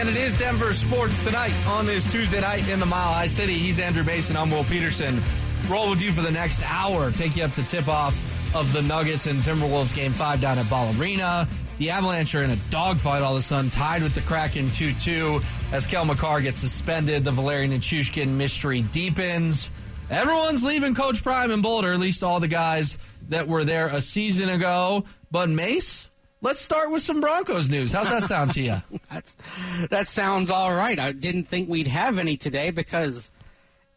And it is Denver Sports Tonight on this Tuesday night in the Mile High City. He's Andrew Mason. I'm Will Petersen. Roll with you for the next hour. Take you up to tip off of the Nuggets and Timberwolves game five down at Ball Arena. The Avalanche are in a dogfight all of a sudden, tied with the Kraken 2 2 as Cale Makar gets suspended. The Valerian Nichushkin mystery deepens. Everyone's leaving Coach Prime in Boulder, at least all the guys that were there a season ago. But Mace, let's start with some Broncos news. How's that sound to you? That's that sounds all right. I didn't think we'd have any today because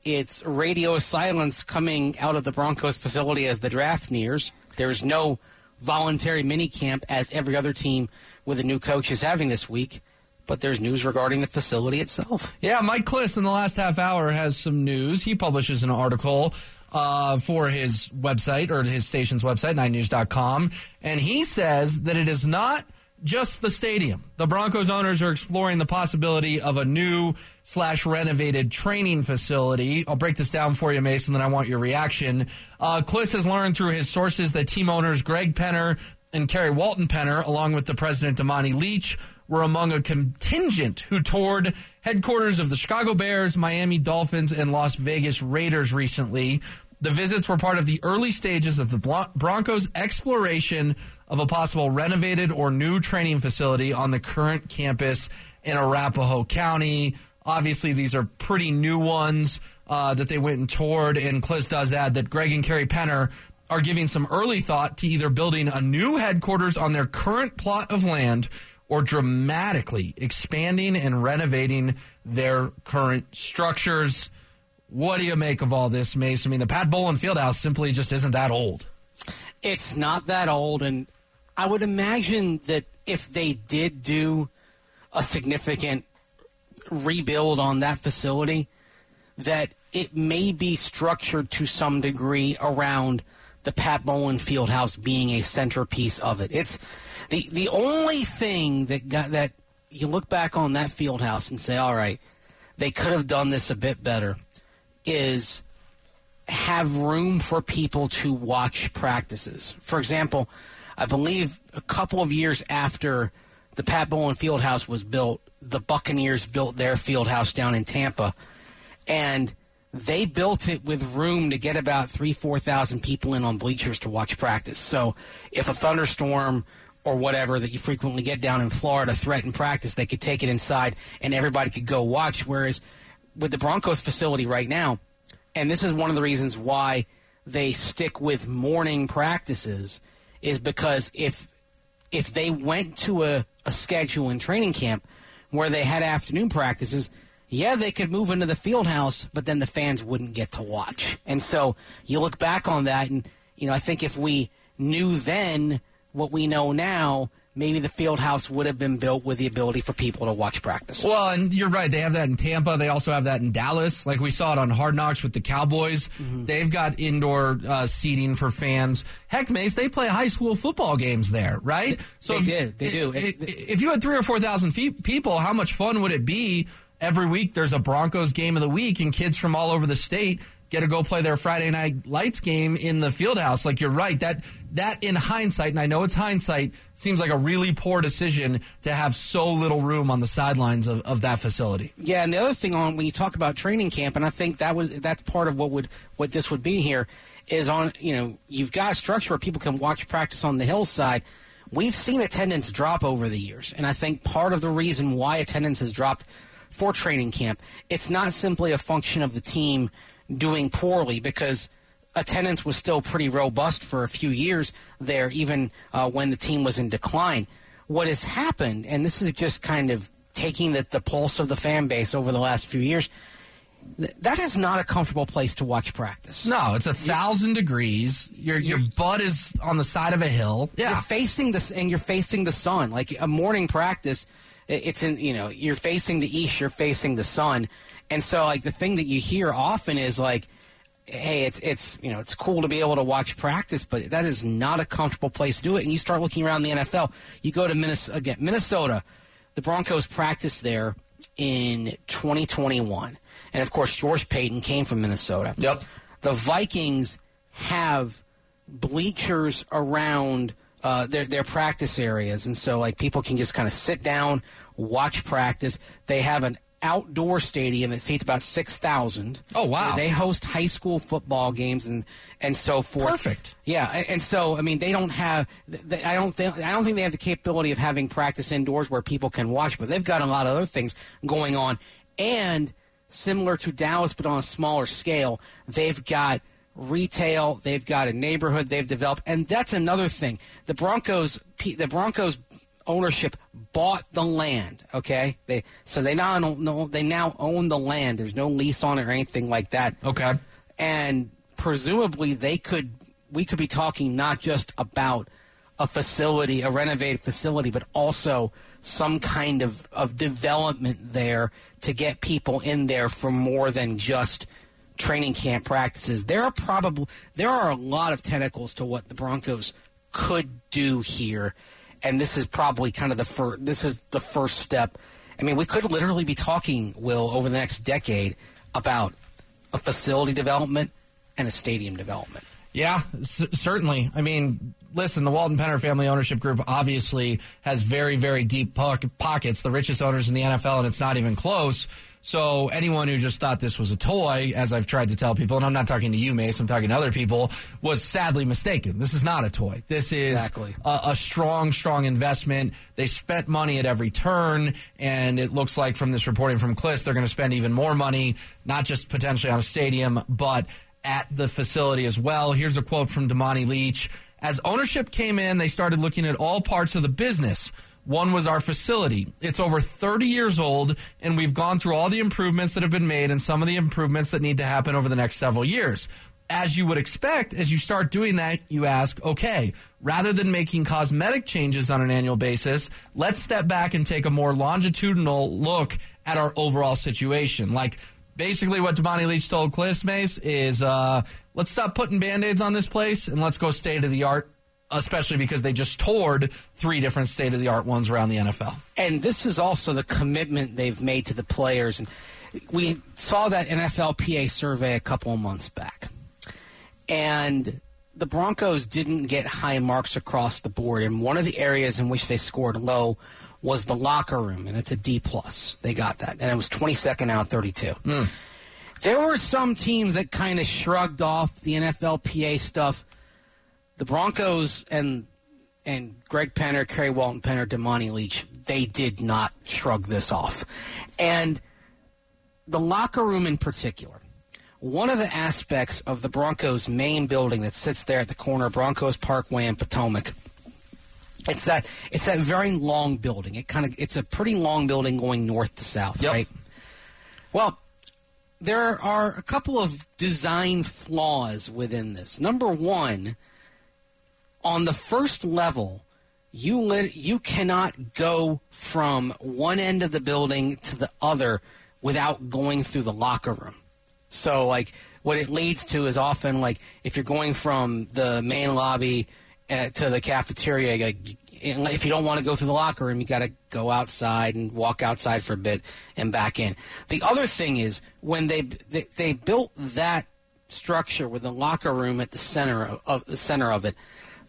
it's radio silence coming out of the Broncos facility as the draft nears. There's no voluntary mini camp as every other team with a new coach is having this week. But there's news regarding the facility itself. Yeah, Mike Klis in the last half hour has some news. He publishes an article uh, for his website or his station's website, 9news.com, and he says that it is not just the stadium. The Broncos owners are exploring the possibility of a new slash renovated training facility. I'll break this down for you, Mason, then I want your reaction. Uh, has learned through his sources that team owners Greg Penner and Carrie Walton Penner, along with the president Damani Leach, were among a contingent who toured headquarters of the Chicago Bears, Miami Dolphins, and Las Vegas Raiders recently. The visits were part of the early stages of the Broncos' exploration of a possible renovated or new training facility on the current campus in Arapahoe County. Obviously, these are pretty new ones uh, that they went and toured. And Klis does add that Greg and Carrie Penner are giving some early thought to either building a new headquarters on their current plot of land or dramatically expanding and renovating their current structures. What do you make of all this, Mace? I mean, the Pat Bowlen Fieldhouse simply just isn't that old. It's not that old, and I would imagine that if they did do a significant rebuild on that facility, that it may be structured to some degree around the Pat Bowlen Fieldhouse being a centerpiece of it. It's the the only thing that got that you look back on that field house and say, all right, they could have done this a bit better, is have room for people to watch practices. For example, I believe a couple of years after the Pat Bowlen Fieldhouse was built, the Buccaneers built their field house down in Tampa, and they built it with room to get about three, four thousand people in on bleachers to watch practice. So if a thunderstorm or whatever that you frequently get down in Florida threaten practice, they could take it inside and everybody could go watch. Whereas with the Broncos facility right now, and this is one of the reasons why they stick with morning practices, is because if if they went to a, a schedule in training camp where they had afternoon practices, yeah, they could move into the field house, but then the fans wouldn't get to watch. And so you look back on that, and you know, I think if we knew then what we know now, maybe the field house would have been built with the ability for people to watch practice. Well, and you're right. They have that in Tampa. They also have that in Dallas. Like we saw it on Hard Knocks with the Cowboys. Mm-hmm. They've got indoor uh, seating for fans. Heck, Mace, they play high school football games there, right? So they if, did. They do. If, if you had three or 4,000 people, how much fun would it be? Every week there's a Broncos game of the week, and kids from all over the state get to go play their Friday night lights game in the field house. Like you're right. That that in hindsight, and I know it's hindsight, seems like a really poor decision to have so little room on the sidelines of, of that facility. Yeah, and the other thing on when you talk about training camp, and I think that was that's part of what would what this would be here is on you know you've got structure where people can watch practice on the hillside. We've seen attendance drop over the years, and I think part of the reason why attendance has dropped for training camp, it's not simply a function of the team doing poorly because attendance was still pretty robust for a few years there, even uh, when the team was in decline. What has happened, and this is just kind of taking the, the pulse of the fan base over the last few years, th- that is not a comfortable place to watch practice. No, it's a thousand degrees. Your your butt is on the side of a hill. Yeah, you're facing this, and you're facing the sun. Like a morning practice, it's in you know you're facing the east, you're facing the sun, and so like the thing that you hear often is like hey, it's it's you know it's cool to be able to watch practice, but that is not a comfortable place to do it. And you start looking around the NFL. You go to Minnesota again, Minnesota. The Broncos practiced there in 2021, and of course George Paton came from Minnesota. Yep. The Vikings have bleachers around uh, their their practice areas, and so like people can just kind of sit down, watch practice. They have an outdoor stadium that seats about six thousand. Oh, wow. They host high school football games and and so forth. Perfect. Yeah, and, and so I mean they don't have. They, I don't think I don't think they have the capability of having practice indoors where people can watch, but they've got a lot of other things going on, and similar to Dallas, but on a smaller scale, they've got retail, they've got a neighborhood they've developed, and that's another thing. The Broncos, the Broncos ownership bought the land. Okay, they so they now no they now own the land. There's no lease on it or anything like that. Okay. and presumably they could we could be talking not just about a facility, a renovated facility, but also some kind of, of development there to get people in there for more than just training camp practices. There are probably there are a lot of tentacles to what the Broncos could do here, and this is probably kind of the first. This is the first step. I mean, we could literally be talking, Will, over the next decade about a facility development and a stadium development. Yeah, c- certainly. I mean, listen, the Walton Penner Family Ownership Group obviously has very, very deep po- pockets, the richest owners in the NFL, and it's not even close. So anyone who just thought this was a toy, as I've tried to tell people, and I'm not talking to you, Mace, I'm talking to other people, was sadly mistaken. This is not a toy. This is Exactly. a, a strong, strong investment. They spent money at every turn, and it looks like from this reporting from Klis, they're going to spend even more money, not just potentially on a stadium, but at the facility as well. Here's a quote from Damani Leach. As ownership came in, they started looking at all parts of the business. One was our facility. It's over 30 years old, and we've gone through all the improvements that have been made and some of the improvements that need to happen over the next several years. As you would expect, as you start doing that, you ask, okay, rather than making cosmetic changes on an annual basis, let's step back and take a more longitudinal look at our overall situation. Like, basically what Damani Leach told Cliff Mace is uh, let's stop putting band-aids on this place and let's go state of the art, especially because they just toured three different state of the art ones around the NFL. And this is also the commitment they've made to the players. And we saw that NFLPA survey a couple of months back. And the Broncos didn't get high marks across the board. And one of the areas in which they scored low was the locker room, and it's a D plus. They got that, and it was 22nd out of 32. Hmm. There were some teams that kind of shrugged off the NFLPA stuff. The Broncos and and Greg Penner, Carrie Walton Penner, Damani Leach, they did not shrug this off. And the locker room in particular, one of the aspects of the Broncos main building that sits there at the corner of Broncos Parkway and Potomac, it's that it's that very long building. It kind of it's a pretty long building going north to south, Yep. right? Well, there are a couple of design flaws within this. Number one, on the first level, you lit, you cannot go from one end of the building to the other without going through the locker room. So, like, what it leads to is often like if you're going from the main lobby uh, to the cafeteria, like, if you don't want to go through the locker room, you got to go outside and walk outside for a bit and back in. The other thing is when they they, they built that structure with the locker room at the center of, of the center of it,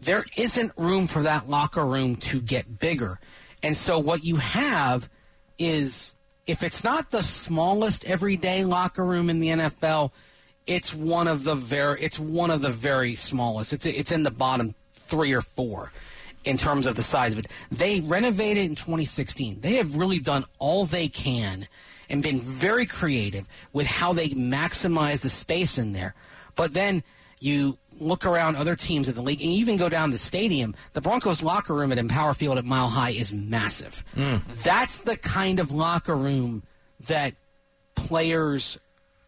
there isn't room for that locker room to get bigger. And so what you have is if it's not the smallest everyday locker room in the NFL, it's one of the very it's one of the very smallest. It's it's in the bottom 3 or 4 in terms of the size of it. They renovated in 2016. They have really done all they can and been very creative with how they maximize the space in there. But then you look around other teams in the league and even go down the stadium. The Broncos locker room at Empower Field at Mile High is massive. Mm. That's the kind of locker room that players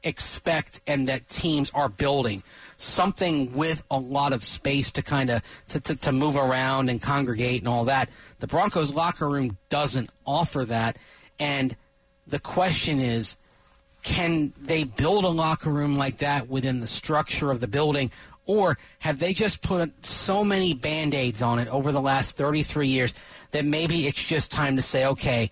expect and that teams are building something with a lot of space to kind of to, to, to move around and congregate and all that the broncos locker room doesn't offer that and the question is can they build a locker room like that within the structure of the building or have they just put so many band-aids on it over the last 33 years that maybe it's just time to say okay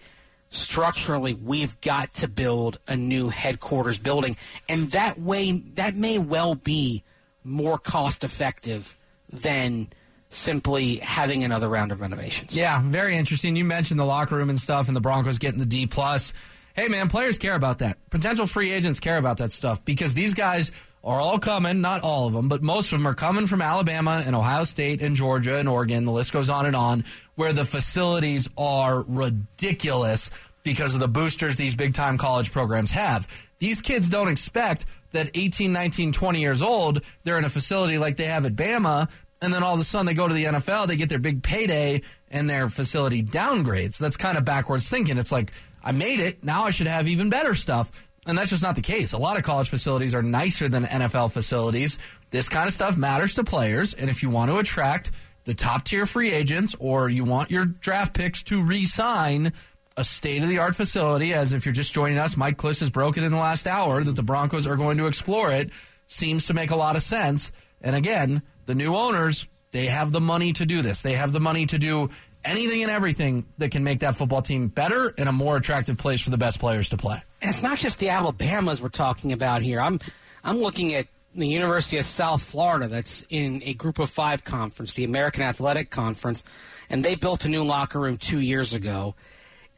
structurally we've got to build a new headquarters building and that way that may well be more cost effective than simply having another round of renovations. Yeah, very interesting. You mentioned the locker room and stuff, and the Broncos getting the D plus. Hey, man, players care about that. Potential free agents care about that stuff because these guys are all coming. Not all of them, but most of them are coming from Alabama and Ohio State and Georgia and Oregon. The list goes on and on, where the facilities are ridiculous because of the boosters these big time college programs have. These kids don't expect that 18, 19, 20 years old, they're in a facility like they have at Bama, and then all of a sudden they go to the NFL, they get their big payday, and their facility downgrades. That's kind of backwards thinking. It's like, I made it, now I should have even better stuff. And that's just not the case. A lot of college facilities are nicer than NFL facilities. This kind of stuff matters to players, and if you want to attract the top tier free agents or you want your draft picks to re sign, a state of the art facility, as if you're just joining us, Mike Klis has broken in the last hour that the Broncos are going to explore it, seems to make a lot of sense. And again, the new owners, they have the money to do this. They have the money to do anything and everything that can make that football team better and a more attractive place for the best players to play. And it's not just the Alabamas we're talking about here. I'm I'm looking at the University of South Florida that's in a group of five conference, the American Athletic Conference, and they built a new locker room two years ago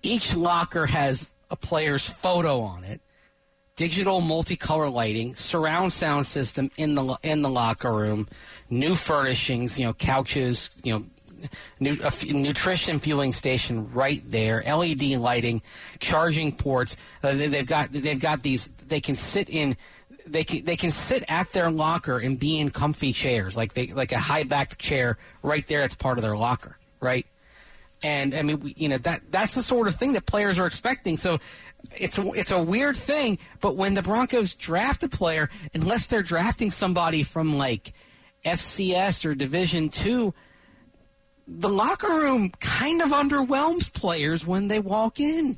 each locker has a player's photo on it, digital multicolor lighting, surround sound system in the in the locker room, new furnishings, you know, couches, you know, new, nutrition fueling station right there, LED lighting, charging ports. Uh, they, they've got they've got these. They can sit in. They can they can sit at their locker and be in comfy chairs, like they like a high backed chair right there. That's part of their locker, right? And I mean, we, you know that that's the sort of thing that players are expecting. So it's it's a weird thing. But when the Broncos draft a player, unless they're drafting somebody from like FCS or Division two, the locker room kind of underwhelms players when they walk in.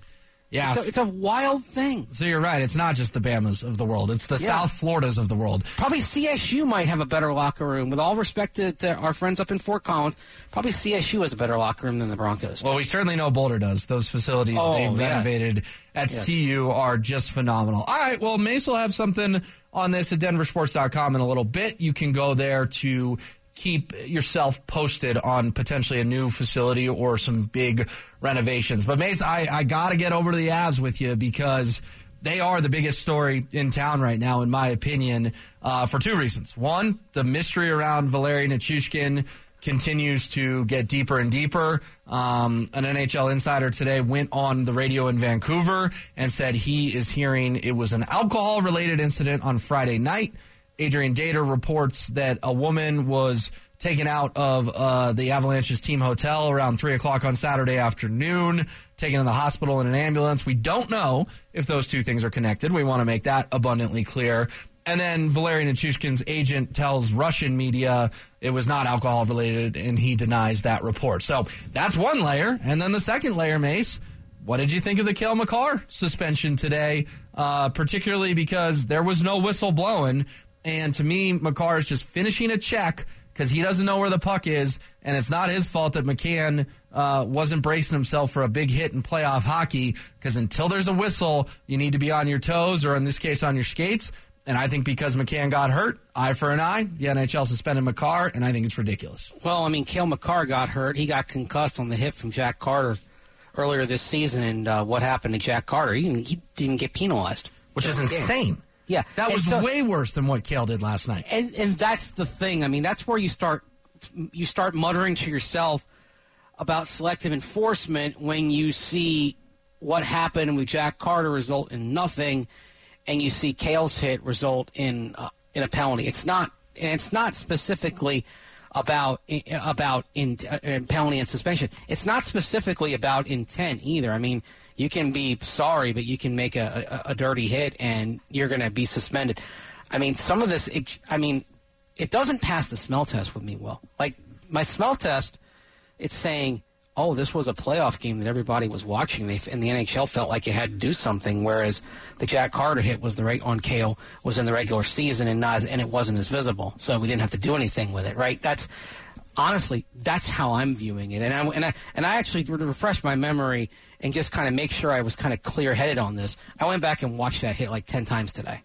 Yeah, it's, it's, a wild thing. So you're right. It's not just the Bamas of the world; it's the yeah. South Floridas of the world. Probably CSU might have a better locker room. With all respect to, to, our friends up in Fort Collins, probably CSU has a better locker room than the Broncos. Well, we certainly know Boulder does. Those facilities oh, they renovated yeah. at yes. CU are just phenomenal. All right, well, Mace will have something on this at DenverSports.com in a little bit. You can go there to keep yourself posted on potentially a new facility or some big renovations. But Mace, I, I got to get over to the Avs with you because they are the biggest story in town right now, in my opinion, uh, for two reasons. One, the mystery around Valeri Nichushkin continues to get deeper and deeper. Um, an NHL insider today went on the radio in Vancouver and said he is hearing it was an alcohol related incident on Friday night Adrian Dater reports that a woman was taken out of uh, the Avalanche's team hotel around 3 o'clock on Saturday afternoon, taken to the hospital in an ambulance. We don't know if those two things are connected. We want to make that abundantly clear. And then Valeri Nichushkin's agent tells Russian media it was not alcohol related, and he denies that report. So that's one layer. And then the second layer, Mace, what did you think of the Cale Makar suspension today? Uh, particularly because there was no whistle blowing. And to me, Makar is just finishing a check because he doesn't know where the puck is, and it's not his fault that McCann uh, wasn't bracing himself for a big hit in playoff hockey. Because until there's a whistle, you need to be on your toes, or in this case, on your skates. And I think because McCann got hurt, eye for an eye, the NHL suspended Makar, and I think it's ridiculous. Well, I mean, Cale Makar got hurt. He got concussed on the hit from Jack Carter earlier this season, and uh, what happened to Jack Carter? He didn't, he didn't get penalized, which is insane. Yeah, that was so, way worse than what Cale did last night. And and that's the thing. I mean, that's where you start you start muttering to yourself about selective enforcement when you see what happened with Jack Carter result in nothing, and you see Cale's hit result in uh, in a penalty. It's not and it's not specifically about about in, in penalty and suspension. It's not specifically about intent either. I mean, you can be sorry, but you can make a, a, a dirty hit and you're going to be suspended. I mean, some of this, it, I mean, it doesn't pass the smell test with me, Will. Like, my smell test, it's saying, oh, this was a playoff game that everybody was watching, they, and the NHL felt like you had to do something. Whereas the Jack Carter hit was the right on Cale was in the regular season and not, and it wasn't as visible, so we didn't have to do anything with it. Right? That's honestly, that's how I'm viewing it. And I and I and I actually to refresh my memory and just kind of make sure I was kind of clear headed on this. I went back and watched that hit like ten times today.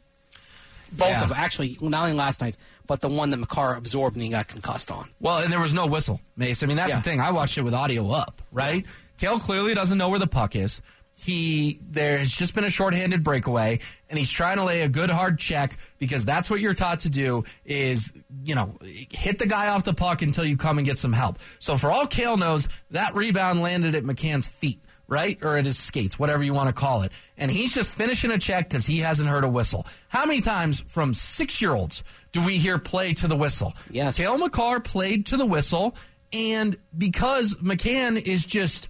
Both Yeah. of actually, not only last night's, but the one that Makar absorbed and he got concussed on. Well, and there was no whistle, Mace. I mean, that's Yeah. the thing. I watched it with audio up, right? Cale clearly doesn't know where the puck is. He there has just been a shorthanded breakaway, and he's trying to lay a good hard check because that's what you're taught to do is you know hit the guy off the puck until you come and get some help. So for all Cale knows, that rebound landed at McCann's feet. Right? Or at his skates, whatever you want to call it. And he's just finishing a check because he hasn't heard a whistle. How many times from six year olds do we hear play to the whistle? Yes. Cale Makar played to the whistle, and because McCann is just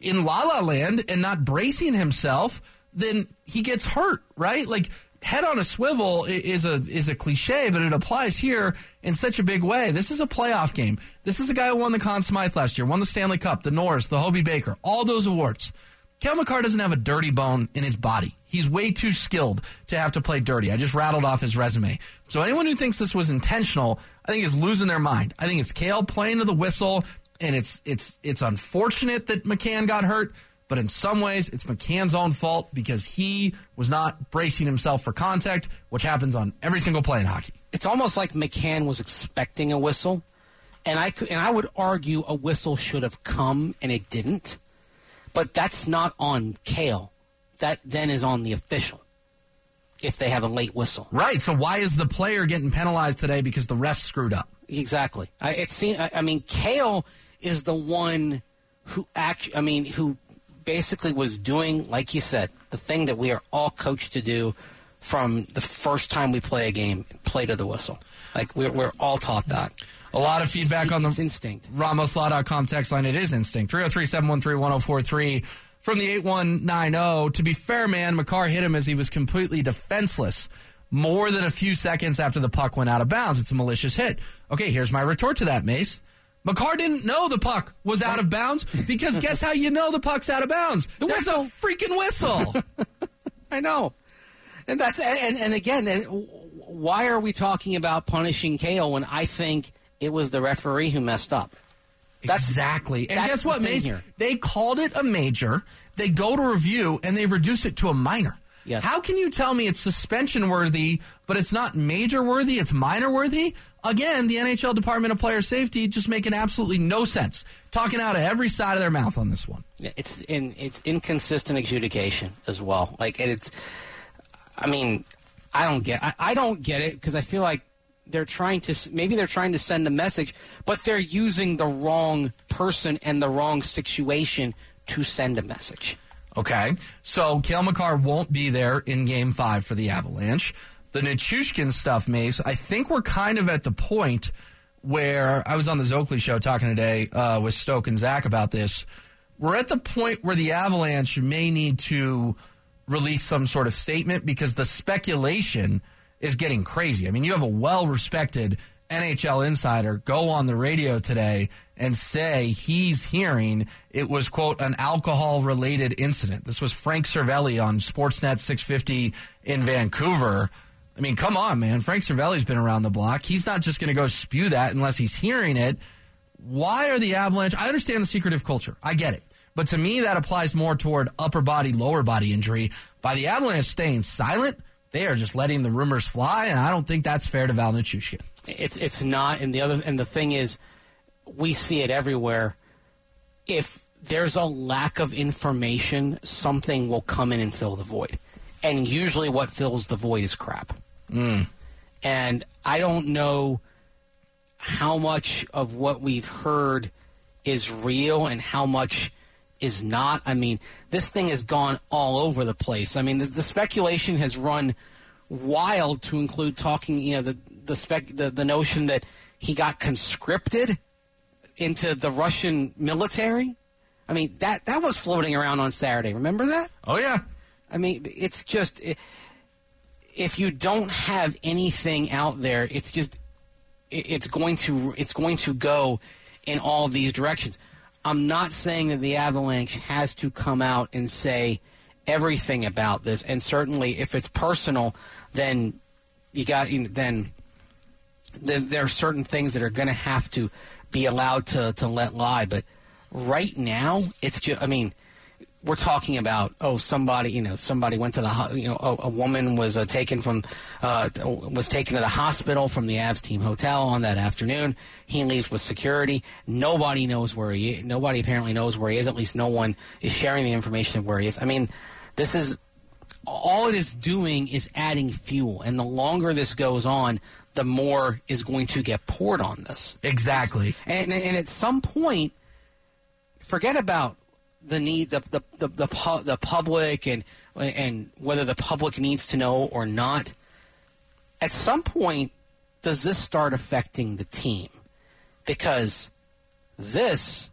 in La La Land and not bracing himself, then he gets hurt, right? Like head on a swivel is a is a cliche, but it applies here in such a big way. This is a playoff game. This is a guy who won the Conn Smythe last year, won the Stanley Cup, the Norris, the Hobey Baker, all those awards. Kel Makar doesn't have a dirty bone in his body. He's way too skilled to have to play dirty. I just rattled off his resume. So anyone who thinks this was intentional, I think is losing their mind. I think it's Cale playing to the whistle, and it's it's it's unfortunate that McCann got hurt, but in some ways it's McCann's own fault because he was not bracing himself for contact, which happens on every single play in hockey. It's almost like McCann was expecting a whistle, and I could, and I would argue a whistle should have come and it didn't. But that's not on Cale. That then is on the official. If they have a late whistle, Right. So why is the player getting penalized today because the ref screwed up? exactly. I, it seems. I, I mean, Cale is the one who act. I mean, who basically was doing, like you said, the thing that we are all coached to do from the first time we play a game: play to the whistle. Like we're we're all taught that. A lot of feedback on the It's instinct. RamosLaw.com text line. It is instinct. 303 713 1043 from the 8190. To be fair, man, Makar hit him as he was completely defenseless more than a few seconds after the puck went out of bounds. It's a malicious hit. Okay, here's my retort to that, Mace. Makar didn't know the puck was out of bounds because guess how you know the puck's out of bounds? There's a freaking whistle. I know, and that's and and again, and why are we talking about punishing Cale when I think it was the referee who messed up? That's- exactly. And that's guess what, Mace? here. They called it a major. They go to review and they reduce it to a minor. Yes. How can you tell me it's suspension worthy, but it's not major worthy, it's minor worthy? Again, the NHL Department of Player Safety just making absolutely no sense. Talking out of every side of their mouth on this one. It's in it's inconsistent adjudication as well. Like it's, I mean, I don't get I, I don't get it because I feel like they're trying to maybe they're trying to send a message, but they're using the wrong person and the wrong situation to send a message. Okay. So Cale Makar won't be there in game five for the Avalanche. The Nichushkin stuff, Mace, I think we're kind of at the point where I was on the Zoakley show talking today uh, with Stoke and Zach about this. We're at the point where the Avalanche may need to release some sort of statement because the speculation is getting crazy. I mean, you have a well respected NHL insider go on the radio today and say he's hearing it was, quote, an alcohol related incident. This was Frank Seravalli on Sportsnet 650 in Vancouver. I mean, come on, man. Frank Seravalli's been around the block. He's not just going to go spew that unless he's hearing it. Why are the Avalanche? I understand the secretive culture. I get it. But to me, that applies more toward upper body, lower body injury. By the Avalanche staying silent, they are just letting the rumors fly, and I don't think that's fair to Val Nichushkin. It's it's not, and the other and the thing is, we see it everywhere. If there's a lack of information, something will come in and fill the void, and usually what fills the void is crap. Mm. And I don't know how much of what we've heard is real and how much is not. I mean, this thing has gone all over the place. I mean, the, the speculation has run wild to include talking, you know, the the spec the, the notion that he got conscripted into the Russian military. I mean, that that was floating around on Saturday. Remember that? Oh, yeah. I mean, it's just if you don't have anything out there, it's just it- it's going to it's going to go in all these directions. I'm not saying that the Avalanche has to come out and say everything about this, and certainly if it's personal, then you got then then there are certain things that are going to have to be allowed to to let lie. But right now, it's just I mean we're talking about oh somebody you know somebody went to the you know a, a woman was uh, taken from uh, was taken to the hospital from the Avs team hotel on that afternoon. He leaves with security. Nobody knows where he. is. Nobody apparently knows where he is. At least no one is sharing the information of where he is. I mean, this is all it is doing is adding fuel, and the longer this goes on, the more is going to get poured on this. Exactly. And and at some point, forget about the need the the the the, pu- the public and and whether the public needs to know or not. At some point, does this start affecting the team? Because this,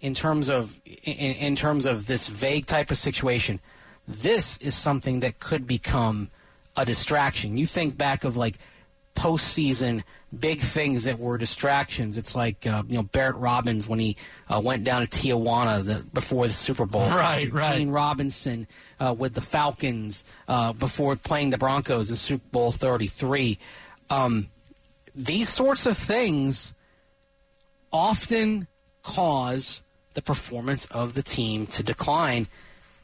in terms of in, in terms of this vague type of situation, this is something that could become a distraction. You think back of like postseason big things that were distractions. It's like uh, you know Barrett Robbins when he uh, went down to Tijuana the, before the Super Bowl. Right, right. Gene Robinson uh, with the Falcons uh, before playing the Broncos in Super Bowl thirty three. Um, these sorts of things often cause the performance of the team to decline,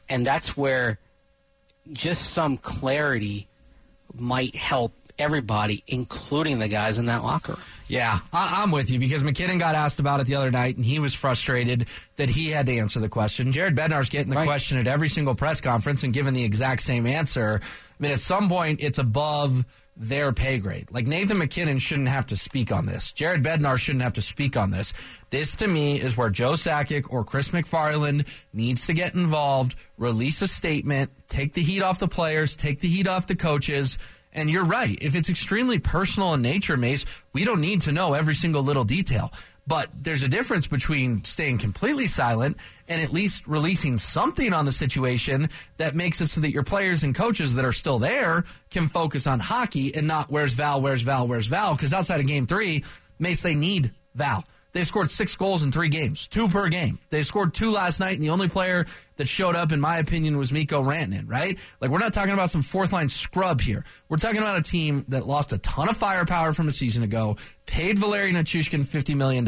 and that's where just some clarity might help everybody, including the guys in that locker room. Yeah, I- I'm with you because MacKinnon got asked about it the other night, and he was frustrated that he had to answer the question. Jared Bednar's getting the Right. question at every single press conference and giving the exact same answer. I mean, at some point, it's above their pay grade. Like Nathan MacKinnon shouldn't have to speak on this. Jared Bednar shouldn't have to speak on this. This to me is where Joe Sakic or Chris MacFarland needs to get involved, release a statement, take the heat off the players, take the heat off the coaches. And you're right. If it's extremely personal in nature, Mace, we don't need to know every single little detail. But there's a difference between staying completely silent and at least releasing something on the situation that makes it so that your players and coaches that are still there can focus on hockey and not where's Val, where's Val, where's Val. Because outside of game three, Mace, they need Val. They've scored six goals in three games, two per game. They scored two last night, and the only player that showed up, in my opinion, was Mikko Rantanen, right? Like, we're not talking about some fourth line scrub here. We're talking about a team that lost a ton of firepower from a season ago, paid Valeri Nichushkin $50 million,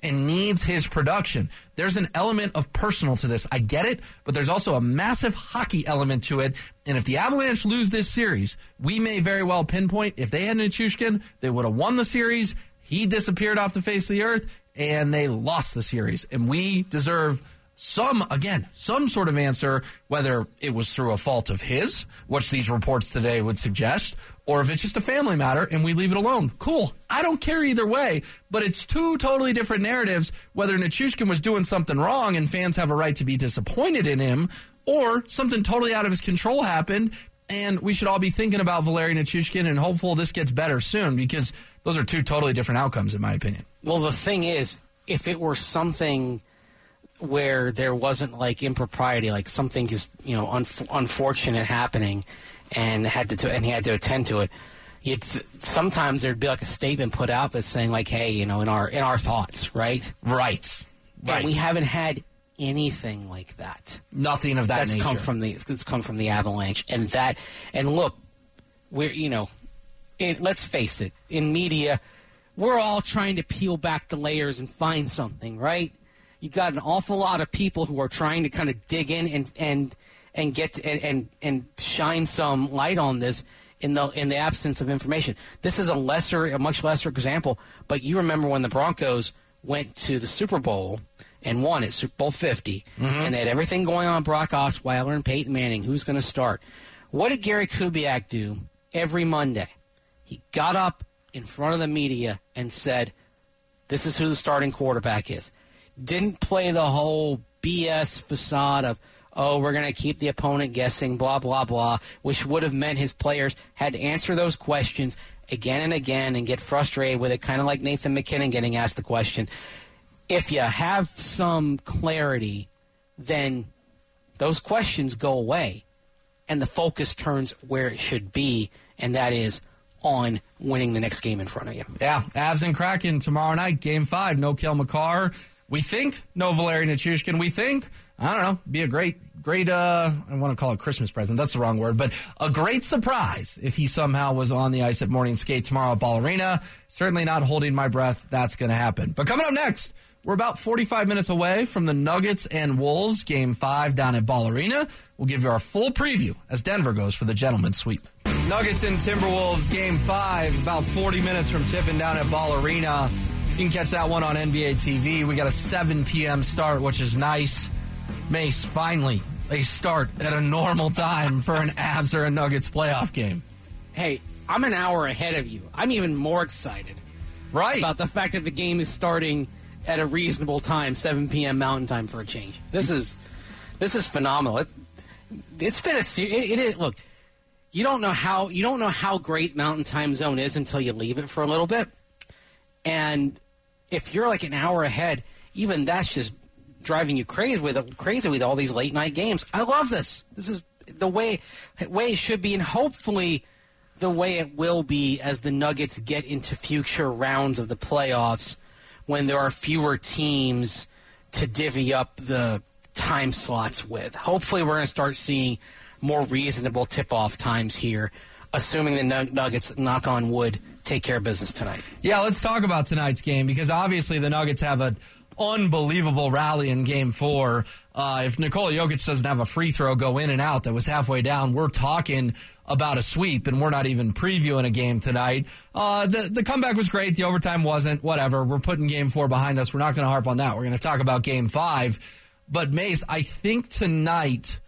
and needs his production. There's an element of personal to this. I get it, but there's also a massive hockey element to it. And if the Avalanche lose this series, we may very well pinpoint if they had Nichushkin, they would have won the series. He disappeared off the face of the earth, and they lost the series. And we deserve some, again, some sort of answer, whether it was through a fault of his, which these reports today would suggest, or if it's just a family matter and we leave it alone. Cool. I don't care either way, but it's two totally different narratives, whether Nichushkin was doing something wrong and fans have a right to be disappointed in him, or something totally out of his control happened and we should all be thinking about Valeri Nichushkin and hopeful this gets better soon because those are two totally different outcomes, in my opinion. Well, the thing is, if it were something where there wasn't like impropriety, like something just you know un- unfortunate happening, and had to and he had to attend to it, you'd sometimes there'd be like a statement put out that's saying like, hey, you know, in our in our thoughts, right? Right. Right. And we haven't had anything like that. Nothing of that That's nature. come from the it's come from the Avalanche, and that and look, we're you know, it, let's face it, in media, we're all trying to peel back the layers and find something, right? You got an awful lot of people who are trying to kind of dig in and and and get and and, and shine some light on this in the in the absence of information. This is a lesser, a much lesser example, but you remember when the Broncos went to the Super Bowl and won it, Super Bowl 50, mm-hmm. and they had everything going on Brock Osweiler and Peyton Manning, who's going to start. What did Gary Kubiak do every Monday? He got up in front of the media and said, This is who the starting quarterback is. Didn't play the whole BS facade of, oh, we're going to keep the opponent guessing, blah, blah, blah, which would have meant his players had to answer those questions again and again and get frustrated with it, kind of like Nathan MacKinnon getting asked the question. If you have some clarity, then those questions go away and the focus turns where it should be, and that is on winning the next game in front of you. Yeah, Avs and Kraken tomorrow night, game five. No Kel Makar. We think no Valeri Nichushkin. We think I don't know, be a great, great, uh, I want to call it Christmas present. That's the wrong word, but a great surprise if he somehow was on the ice at morning skate tomorrow at Ball Arena. Certainly not holding my breath. That's going to happen. But coming up next, we're about 45 minutes away from the Nuggets and Wolves game five down at Ball Arena. We'll give you our full preview as Denver goes for the gentleman's sweep. Nuggets and Timberwolves game five, about 40 minutes from tipping down at Ball Arena. You can catch that one on NBA TV. We got a 7 p.m. start, which is nice. Mace, finally, a start at a normal time for an Avs or a Nuggets playoff game. Hey, I'm an hour ahead of you. I'm even more excited Right. about the fact that the game is starting at a reasonable time, 7 p.m. Mountain Time for a change. This is this is phenomenal. It, it's been a it, it is look. You don't know how you don't know how great Mountain Time Zone is until you leave it for a little bit, and if you're like an hour ahead, even that's just driving you crazy with crazy with all these late night games. I love this. This is the way way it should be, and hopefully the way it will be as the Nuggets get into future rounds of the playoffs when there are fewer teams to divvy up the time slots with. Hopefully, we're going to start seeing more reasonable tip off times here, assuming the Nuggets, knock on wood, take care of business tonight. Yeah, let's talk about tonight's game because obviously the Nuggets have an unbelievable rally in game four. Uh, if Nikola Jokic doesn't have a free throw go in and out that was halfway down, we're talking about a sweep and we're not even previewing a game tonight. Uh, the, the comeback was great. The overtime wasn't. Whatever. We're putting game four behind us. We're not going to harp on that. We're going to talk about game five. But Mace, I think tonight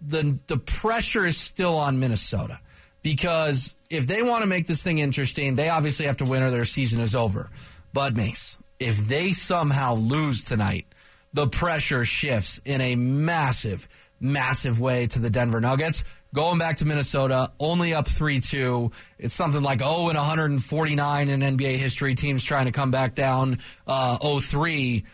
the the pressure is still on Minnesota because if they want to make this thing interesting, they obviously have to win or their season is over. But Mace, if they somehow lose tonight, the pressure shifts in a massive, massive way to the Denver Nuggets. Going back to Minnesota, only up 3 2. It's something like 0 and 149 in NBA history. Teams trying to come back down uh, 0 3.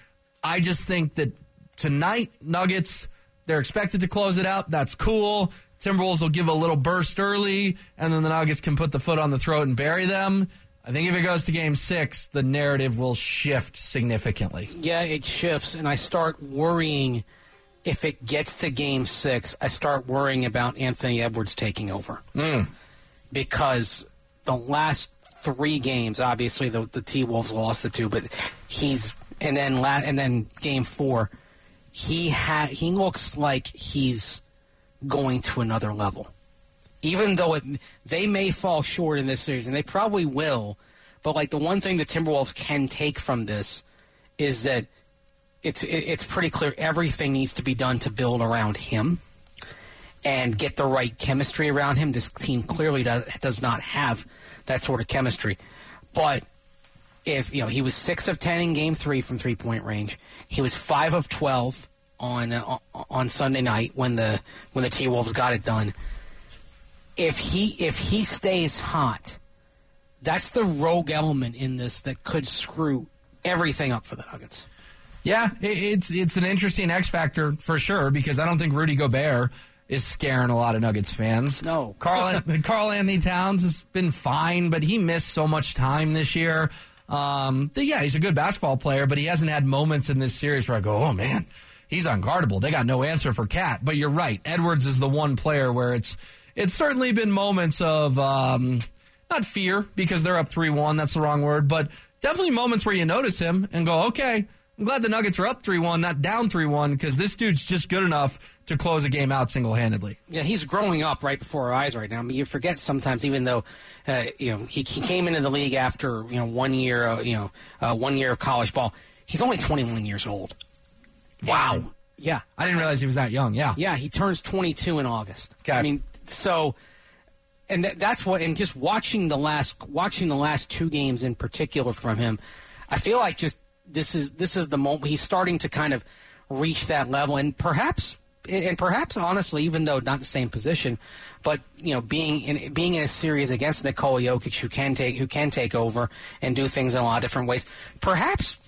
I just think that tonight, Nuggets, they're expected to close it out. That's cool. Timberwolves will give a little burst early, and then the Nuggets can put the foot on the throat and bury them. I think if it goes to game six, the narrative will shift significantly. Yeah, it shifts, and I start worrying if it gets to game six, I start worrying about Anthony Edwards taking over. Hmm. Because the last three games, obviously the, the T Wolves lost the two, but he's and then la- and then game four, he ha- he looks like he's going to another level. Even though it they may fall short in this series, and they probably will, but like the one thing the Timberwolves can take from this is that it's it- it's pretty clear everything needs to be done to build around him and get the right chemistry around him. This team clearly does does not have that sort of chemistry. But if you know he was six of ten in Game Three from three point range, he was five of twelve on uh, on Sunday night when the when the T Wolves got it done. If he if he stays hot, that's the rogue element in this that could screw everything up for the Nuggets. Yeah, it's it's an interesting X factor for sure because I don't think Rudy Gobert is scaring a lot of Nuggets fans. No. Karl Karl-Anthony Towns has been fine, but he missed so much time this year. Um, yeah, he's a good basketball player, but he hasn't had moments in this series where I go, oh man, he's unguardable. They got no answer for KAT. But you're right, Edwards is the one player where it's it's certainly been moments of um, not fear because they're up three one. That's the wrong word, but definitely moments where you notice him and go, okay. I'm glad the Nuggets are up 3 1, not down 3 1, because this dude's just good enough to close a game out single handedly. Yeah, he's growing up right before our eyes right now. I mean, you forget sometimes, even though uh, you know he, he came into the league after you know one year, uh, you know, uh, one year of college ball. He's only 21 years old. Wow. Yeah, I didn't realize he was that young. Yeah. yeah, he turns 22 in August. Okay. I mean, so and that, that's what. And just watching the last watching the last two games in particular from him, I feel like just this is this is the moment he's starting to kind of reach that level, and perhaps and perhaps honestly, even though not the same position, but you know, being in being in a series against Nikola Jokic, who can take who can take over and do things in a lot of different ways, perhaps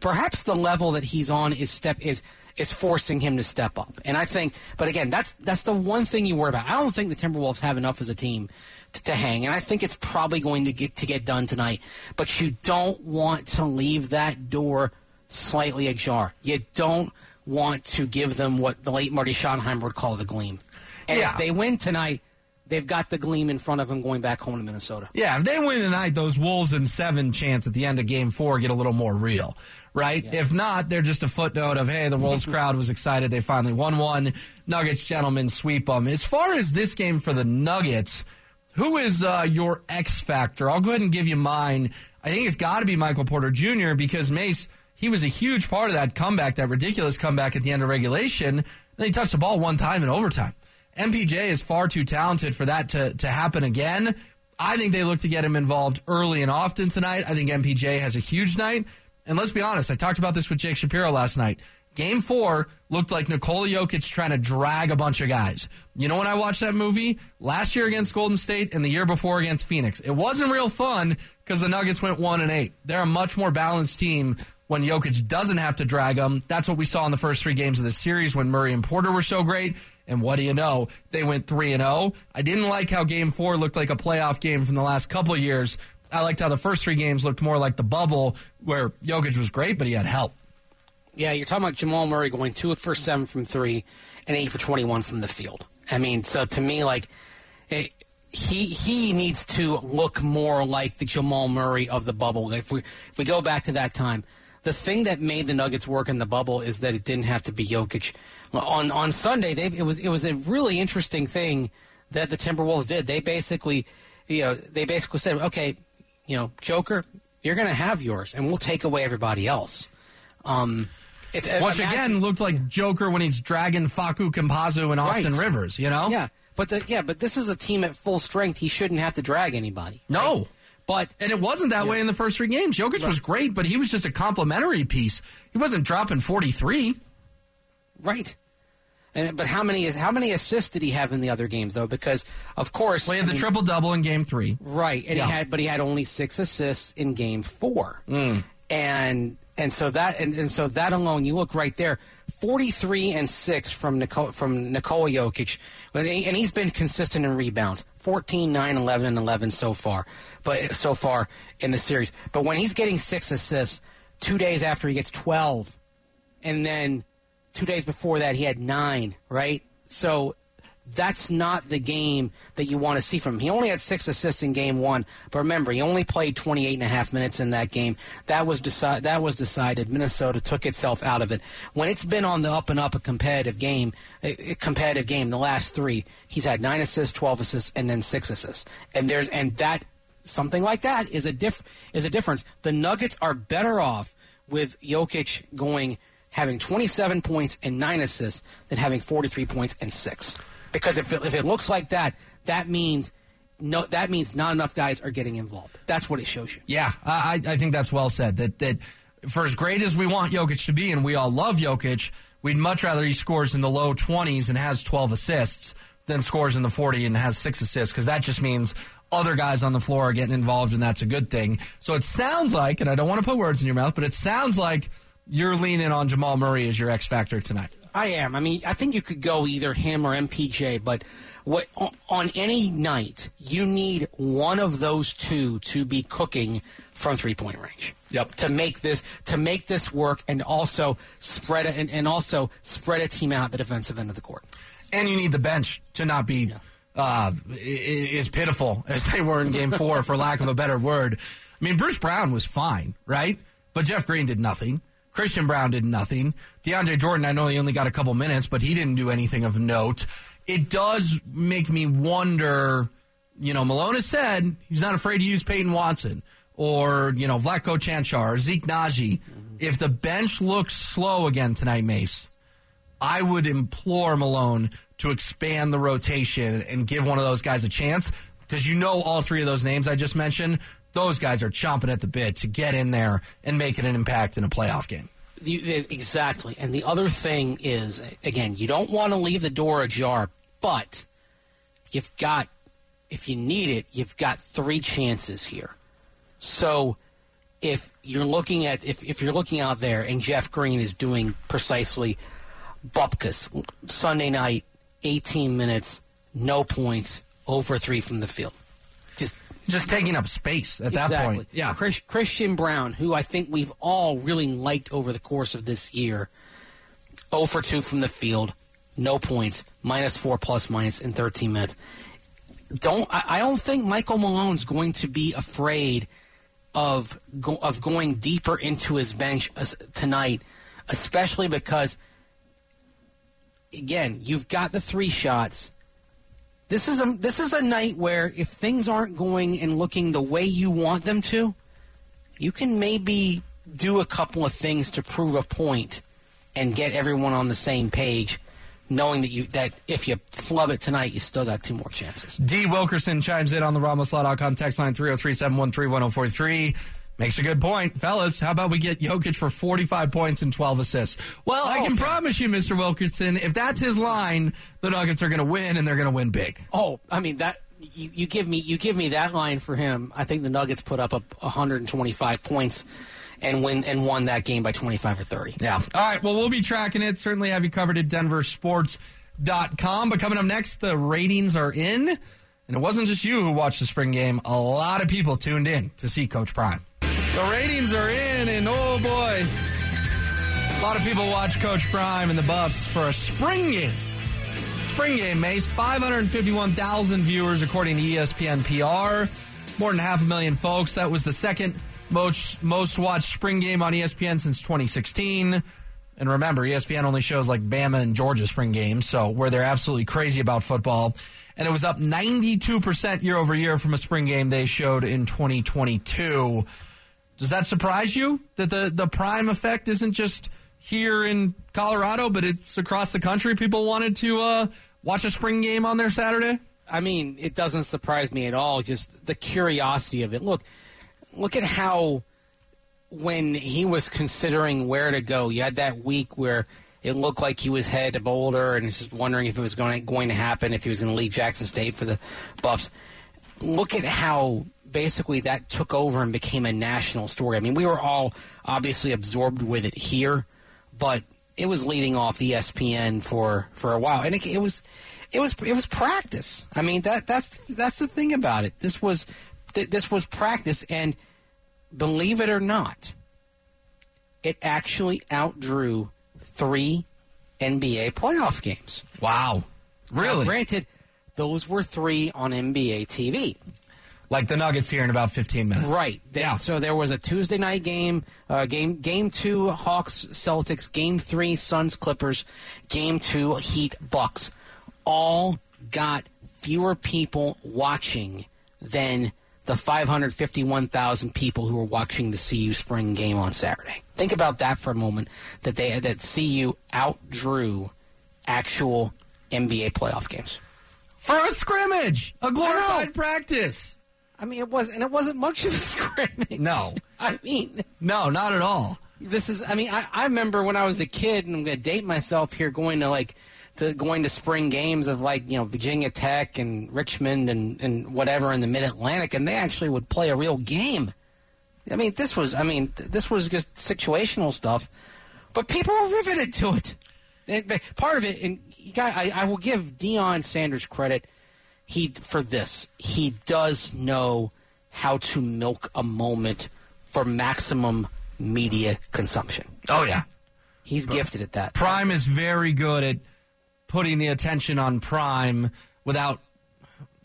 perhaps the level that he's on is step is is forcing him to step up. And I think, but again, that's that's the one thing you worry about. I don't think the Timberwolves have enough as a team to, to hang, and I think it's probably going to get to get done tonight. But you don't want to leave that door slightly ajar. You don't want to give them what the late Marty Schottenheimer would call the gleam. And Yeah. if they win tonight, they've got the gleam in front of them going back home to Minnesota. Yeah, if they win tonight, those Wolves and seven chance at the end of game four get a little more real, right? If not, they're just a footnote of, hey, the Wolves crowd was excited. They finally won one. Nuggets gentlemen sweep them. As far as this game for the Nuggets, who is uh, your X factor? I'll go ahead and give you mine. I think it's got to be Michael Porter Jr. because Mace, he was a huge part of that comeback, that ridiculous comeback at the end of regulation. And he touched the ball one time in overtime. MPJ is far too talented for that to, to happen again. I think they look to get him involved early and often tonight. I think MPJ has a huge night. And let's be honest, I talked about this with Jake Shapiro last night. Game four looked like Nikola Jokic trying to drag a bunch of guys. You know when I watched that movie? Last year against Golden State and the year before against Phoenix. It wasn't real fun because the Nuggets went one and eight. They're a much more balanced team when Jokic doesn't have to drag them. That's what we saw in the first three games of the series when Murray and Porter were so great. And what do you know? They went 3 and 0. I didn't like how game 4 looked like a playoff game from the last couple years. I liked how the first three games looked more like the bubble where Jokic was great, but he had help. Yeah, you're talking about Jamal Murray going two for seven from three and eight for 21 from the field. I mean, so to me, like, it, he he needs to look more like the Jamal Murray of the bubble. If we if we go back to that time, the thing that made the Nuggets work in the bubble is that it didn't have to be Jokic. On on Sunday, they, it was it was a really interesting thing that the Timberwolves did. They basically, you know, they basically said, okay, you know, Joker, you're going to have yours, and we'll take away everybody else. Um, it's, Which imagine- again looked like Joker when he's dragging Facu Campazzo and Austin Right. Rivers, you know? Yeah, but the, yeah, but this is a team at full strength. He shouldn't have to drag anybody. No. right? but And it wasn't that way in the first three games. Jokic was great, but he was just a complimentary piece. He wasn't dropping 43. right. And, but how many how many assists did he have in the other games though? Because of course, Well, he had I the mean, triple double in game three. right, and Yeah. he had but he had only six assists in game four, mm. and and so that and, and so that alone, you look right there, forty three and six from Nicole, from Nikola Jokic, and he's been consistent in rebounds, 14, 9, 11, and eleven so far, but so far in the series. But when he's getting six assists, two days after he gets twelve, and then two days before that he had nine, right? So that's not the game that you want to see from him. He only had six assists in game one, but remember, he only played 28 and a half minutes in that game. That was, deci- that was decided. Minnesota took itself out of it. When it's been on the up and up a competitive game, a competitive game, the last three, he's had nine assists, 12 assists, and then six assists. And there's, and that, something like that is a diff, is a difference. The Nuggets are better off with Jokic going having 27 points and nine assists than having 43 points and six. Because if it, if it looks like that, that means no, that means not enough guys are getting involved. That's what it shows you. Yeah, I, I think that's well said. That that for as great as we want Jokic to be, and we all love Jokic, we'd much rather he scores in the low twenties and has twelve assists than scores in the forty and has six assists because that just means other guys on the floor are getting involved, and that's a good thing. So it sounds like, and I don't want to put words in your mouth, but it sounds like you're leaning on Jamal Murray as your X factor tonight. I am. I mean, I think you could go either him or MPJ, but what on, any night you need one of those two to be cooking from three point range. Yep. To make this to make this work and also spread it and, and also spread a team out the defensive end of the court. and you need the bench to not be uh, i- i- as pitiful as they were in Game Four, for lack of a better word. I mean, Bruce Brown was fine, right? But Jeff Green did nothing. Christian Braun did nothing. DeAndre Jordan, I know he only got a couple minutes, but he didn't do anything of note. It does make me wonder. You know, Malone has said he's not afraid to use Peyton Watson or you know Vlatko Cancar or Zeke Nnaji. If the bench looks slow again tonight, Mace, I would implore Malone to expand the rotation and give one of those guys a chance because you know all three of those names I just mentioned. Those guys are chomping at the bit to get in there and make an impact in a playoff game. Exactly. And the other thing is, again, you don't want to leave the door ajar, but you've got, if you need it, you've got three chances here. So if you're looking at, if, if you're looking out there and Jeff Green is doing precisely Bupkus, Sunday night, 18 minutes, no points, over three from the field. Just taking up space at that point. Yeah. Chris, Christian Braun, who I think we've all really liked over the course of this year, 0 for 2 from the field, no points, minus 4 plus minus in 13 minutes. Don't I, I don't think Michael Malone's going to be afraid of go, of going deeper into his bench uh, tonight, especially because again, you've got the three shots. This is a this is a night where if things aren't going and looking the way you want them to, you can maybe do a couple of things to prove a point and get everyone on the same page, knowing that you that if you flub it tonight, you still got two more chances. D. Wilkerson chimes in on the RamosLaw.com text line 303 713 1043. Makes a good point. Fellas, how about we get Jokic for 45 points and 12 assists? Well, I can okay. promise you, Mr. Wilkerson, if that's his line, the Nuggets are going to win and they're going to win big. Oh, I mean that you, you give me you give me that line for him. I think the Nuggets put up a 125 points and win and won that game by 25 or 30. Yeah. All right. Well, we'll be tracking it. Certainly have you covered at denversports.com. But coming up next, the ratings are in. And it wasn't just you who watched the spring game. A lot of people tuned in to see Coach Prime. The ratings are in, and oh boy, a lot of people watch Coach Prime and the Buffs for a spring game. Spring game, Mace. 551,000 viewers according to ESPN PR. More than half a million folks. That was the second most, most watched spring game on ESPN since 2016. And remember, ESPN only shows like Bama and Georgia spring games, so where they're absolutely crazy about football. And it was up 92% year over year from a spring game they showed in 2022. Does that surprise you that the, the prime effect isn't just here in Colorado, but it's across the country? People wanted to uh, watch a spring game on their Saturday? I mean, it doesn't surprise me at all. Just the curiosity of it. Look, look at how when he was considering where to go, you had that week where it looked like he was headed to Boulder, and just wondering if it was going to, going to happen, if he was going to leave Jackson State for the Buffs. Look at how basically that took over and became a national story. I mean, we were all obviously absorbed with it here, but it was leading off ESPN for, for a while, and it, it was it was it was practice. I mean that that's that's the thing about it. This was th- this was practice, and believe it or not, it actually outdrew three NBA playoff games. Wow. Now, Really? granted, those were three on NBA TV. like the Nuggets here in about 15 minutes. Right. They- Yeah. So there was a Tuesday night game, uh, game game two Hawks Celtics, game three Suns Clippers, game two Heat Bucks. All got fewer people watching than the 551,000 people who were watching the CU spring game on Saturday. Think about that for a moment. That they that CU outdrew actual NBA playoff games. For a scrimmage, a glorified practice. I mean, it was and it wasn't much of a scrimmage. No. I mean. No, not at all. this is i mean I, I remember when i was a kid and i'm going to date myself here going to like to going to spring games of like you know virginia tech and richmond and, and whatever in the mid-atlantic and they actually would play a real game i mean this was i mean th- this was just situational stuff but people were riveted to it part of it and got, I, I will give Deion sanders credit he for this he does know how to milk a moment for maximum media consumption. Oh, yeah. He's gifted at that. Prime is very good at putting the attention on Prime without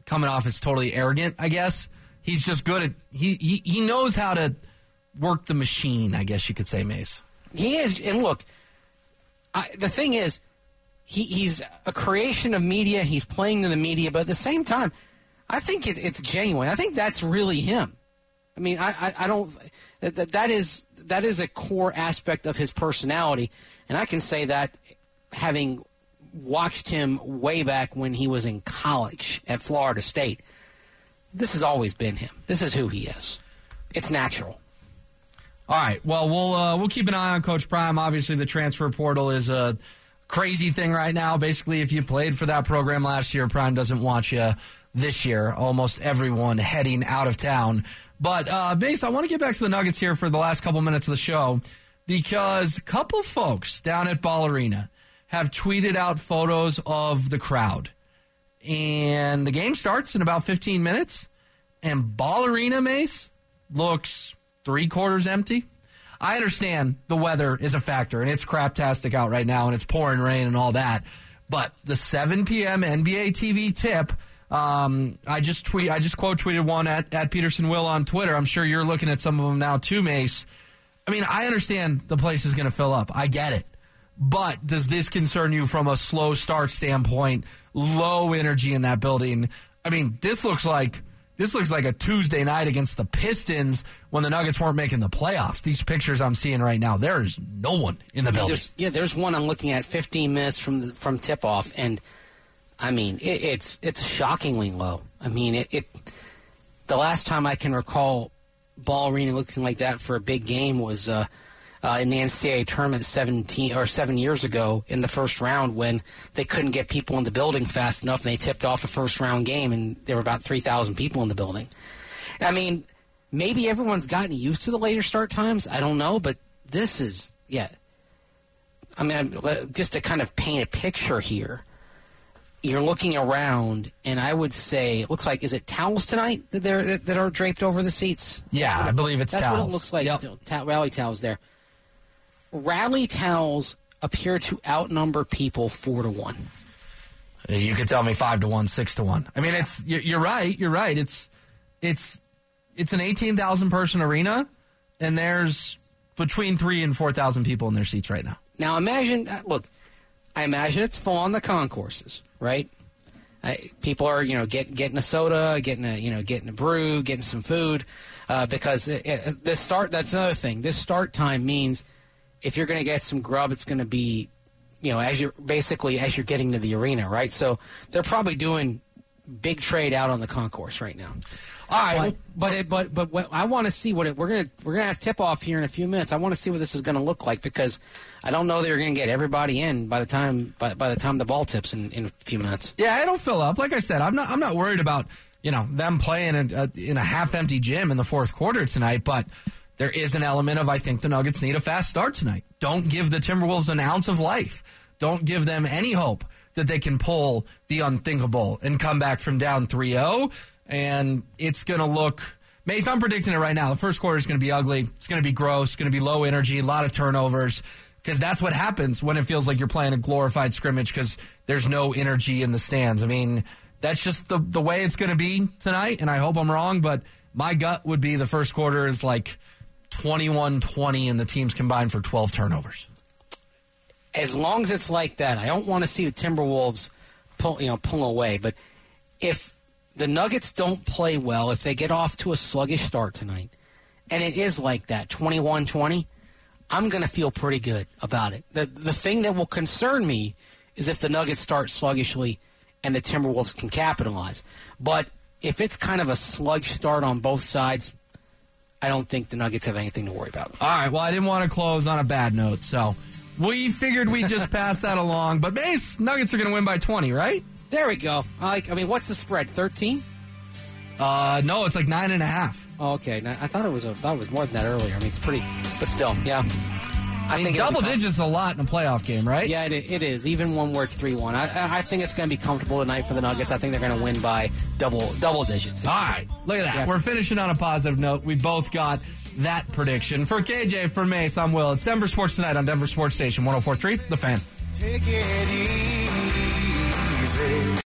coming off as totally arrogant, I guess. He's just good at he he, he knows how to work the machine, I guess you could say, Mace. He is, and look, I, the thing is, he, he's a creation of media. He's playing to the media, but at the same time, I think it, it's genuine. I think that's really him. I mean, I, I, I don't. That, that is that is a core aspect of his personality, and I can say that having watched him way back when he was in college at Florida State. This has always been him. This is who he is. It's natural. All right. Well, we'll uh, we'll keep an eye on Coach Prime. Obviously, the transfer portal is a crazy thing right now. Basically, if you played for that program last year, Prime doesn't want you this year. Almost everyone heading out of town. But uh, Mace, I want to get back to the Nuggets here for the last couple minutes of the show because a couple folks down at Ball Arena have tweeted out photos of the crowd, and the game starts in about 15 minutes, and Ball Arena Mace looks three quarters empty. I understand the weather is a factor and it's craptastic out right now and it's pouring rain and all that. But the 7 p.m. NBA TV tip, um, I just tweet, I just quote tweeted one at, at Petersen Will on Twitter. I'm sure you're looking at some of them now too, Mace. I mean, I understand the place is going to fill up. I get it. But does this concern you from a slow start standpoint? Low energy in that building. I mean, this looks like this looks like a Tuesday night against the Pistons when the Nuggets weren't making the playoffs. These pictures I'm seeing right now, there is no one in the building. There's, yeah, there's one I'm looking at 15 minutes from the, from tip off, and I mean it, it's it's shockingly low. I mean it, it. The last time I can recall Ball Arena looking like that for a big game was. Uh, uh, in the NCAA tournament 17 or seven years ago in the first round when they couldn't get people in the building fast enough and they tipped off a first round game and there were about 3,000 people in the building. I mean, maybe everyone's gotten used to the later start times. I don't know, but this is, yeah. I mean, just to kind of paint a picture here, you're looking around, and I would say it looks like is it towels tonight that they're that are draped over the seats? Yeah, I believe it's that's towels. what it looks like. Yep. Rally towels there rally towels appear to outnumber people four to one. You could tell me five to one, six to one. I mean, it's you're right. You're right. It's it's it's an eighteen thousand person arena, and there's between three and four thousand people in their seats right now. Now imagine, uh, look, I imagine it's full on the concourses, right? I, people are, you know, get, getting a soda, getting a, you know, getting a brew, getting some food, uh, because it, it, this start. That's another thing. This start time means if you're going to get some grub, it's going to be, you know, as you're basically as you're getting to the arena, right? So they're probably doing big trade out on the concourse right now. All right, but but it, but, but what, I want to see what it, we're gonna we're gonna have tip off here in a few minutes. I want to see what this is going to look like because I don't know they're going to get everybody in by the time by, by the time the ball tips in, in a few minutes. Yeah, it'll fill up. Like I said, I'm not I'm not worried about you know them playing in a, in a half empty gym in the fourth quarter tonight, but there is an element of I think the Nuggets need a fast start tonight. Don't give the Timberwolves an ounce of life. Don't give them any hope that they can pull the unthinkable and come back from down 3-0 and it's going to look Mace, I'm predicting it right now. The first quarter is going to be ugly. It's going to be gross. It's going to be low energy, a lot of turnovers because that's what happens when it feels like you're playing a glorified scrimmage because there's no energy in the stands. I mean, that's just the the way it's going to be tonight and I hope I'm wrong, but my gut would be the first quarter is like 21 20 and the teams combined for 12 turnovers. As long as it's like that, I don't want to see the Timberwolves pull, you know, pull away. But if the Nuggets don't play well, if they get off to a sluggish start tonight, and it is like that, 21 20, I'm going to feel pretty good about it. The, the thing that will concern me is if the Nuggets start sluggishly and the Timberwolves can capitalize. But if it's kind of a sluggish start on both sides, I don't think the Nuggets have anything to worry about. All right. Well, I didn't want to close on a bad note, so we figured we'd just pass that along. But Mace Nuggets are going to win by 20, right? There we go. I like. I mean, what's the spread? Thirteen? Uh, no, it's like nine and a half. Oh, okay. I thought it was. A, I thought it was more than that earlier. I mean, it's pretty, but still, yeah. I, I mean, double digits is a lot in a playoff game, right? Yeah, it, it is. Even one where it's three one. I, I think it's going to be comfortable tonight for the Nuggets. I think they're going to win by double double digits. All right, look at that. Yeah. We're finishing on a positive note. We both got that prediction. For KJ, for Mace, I'm Will. It's Denver Sports Tonight on Denver Sports Station 1043, The Fan. Take it easy.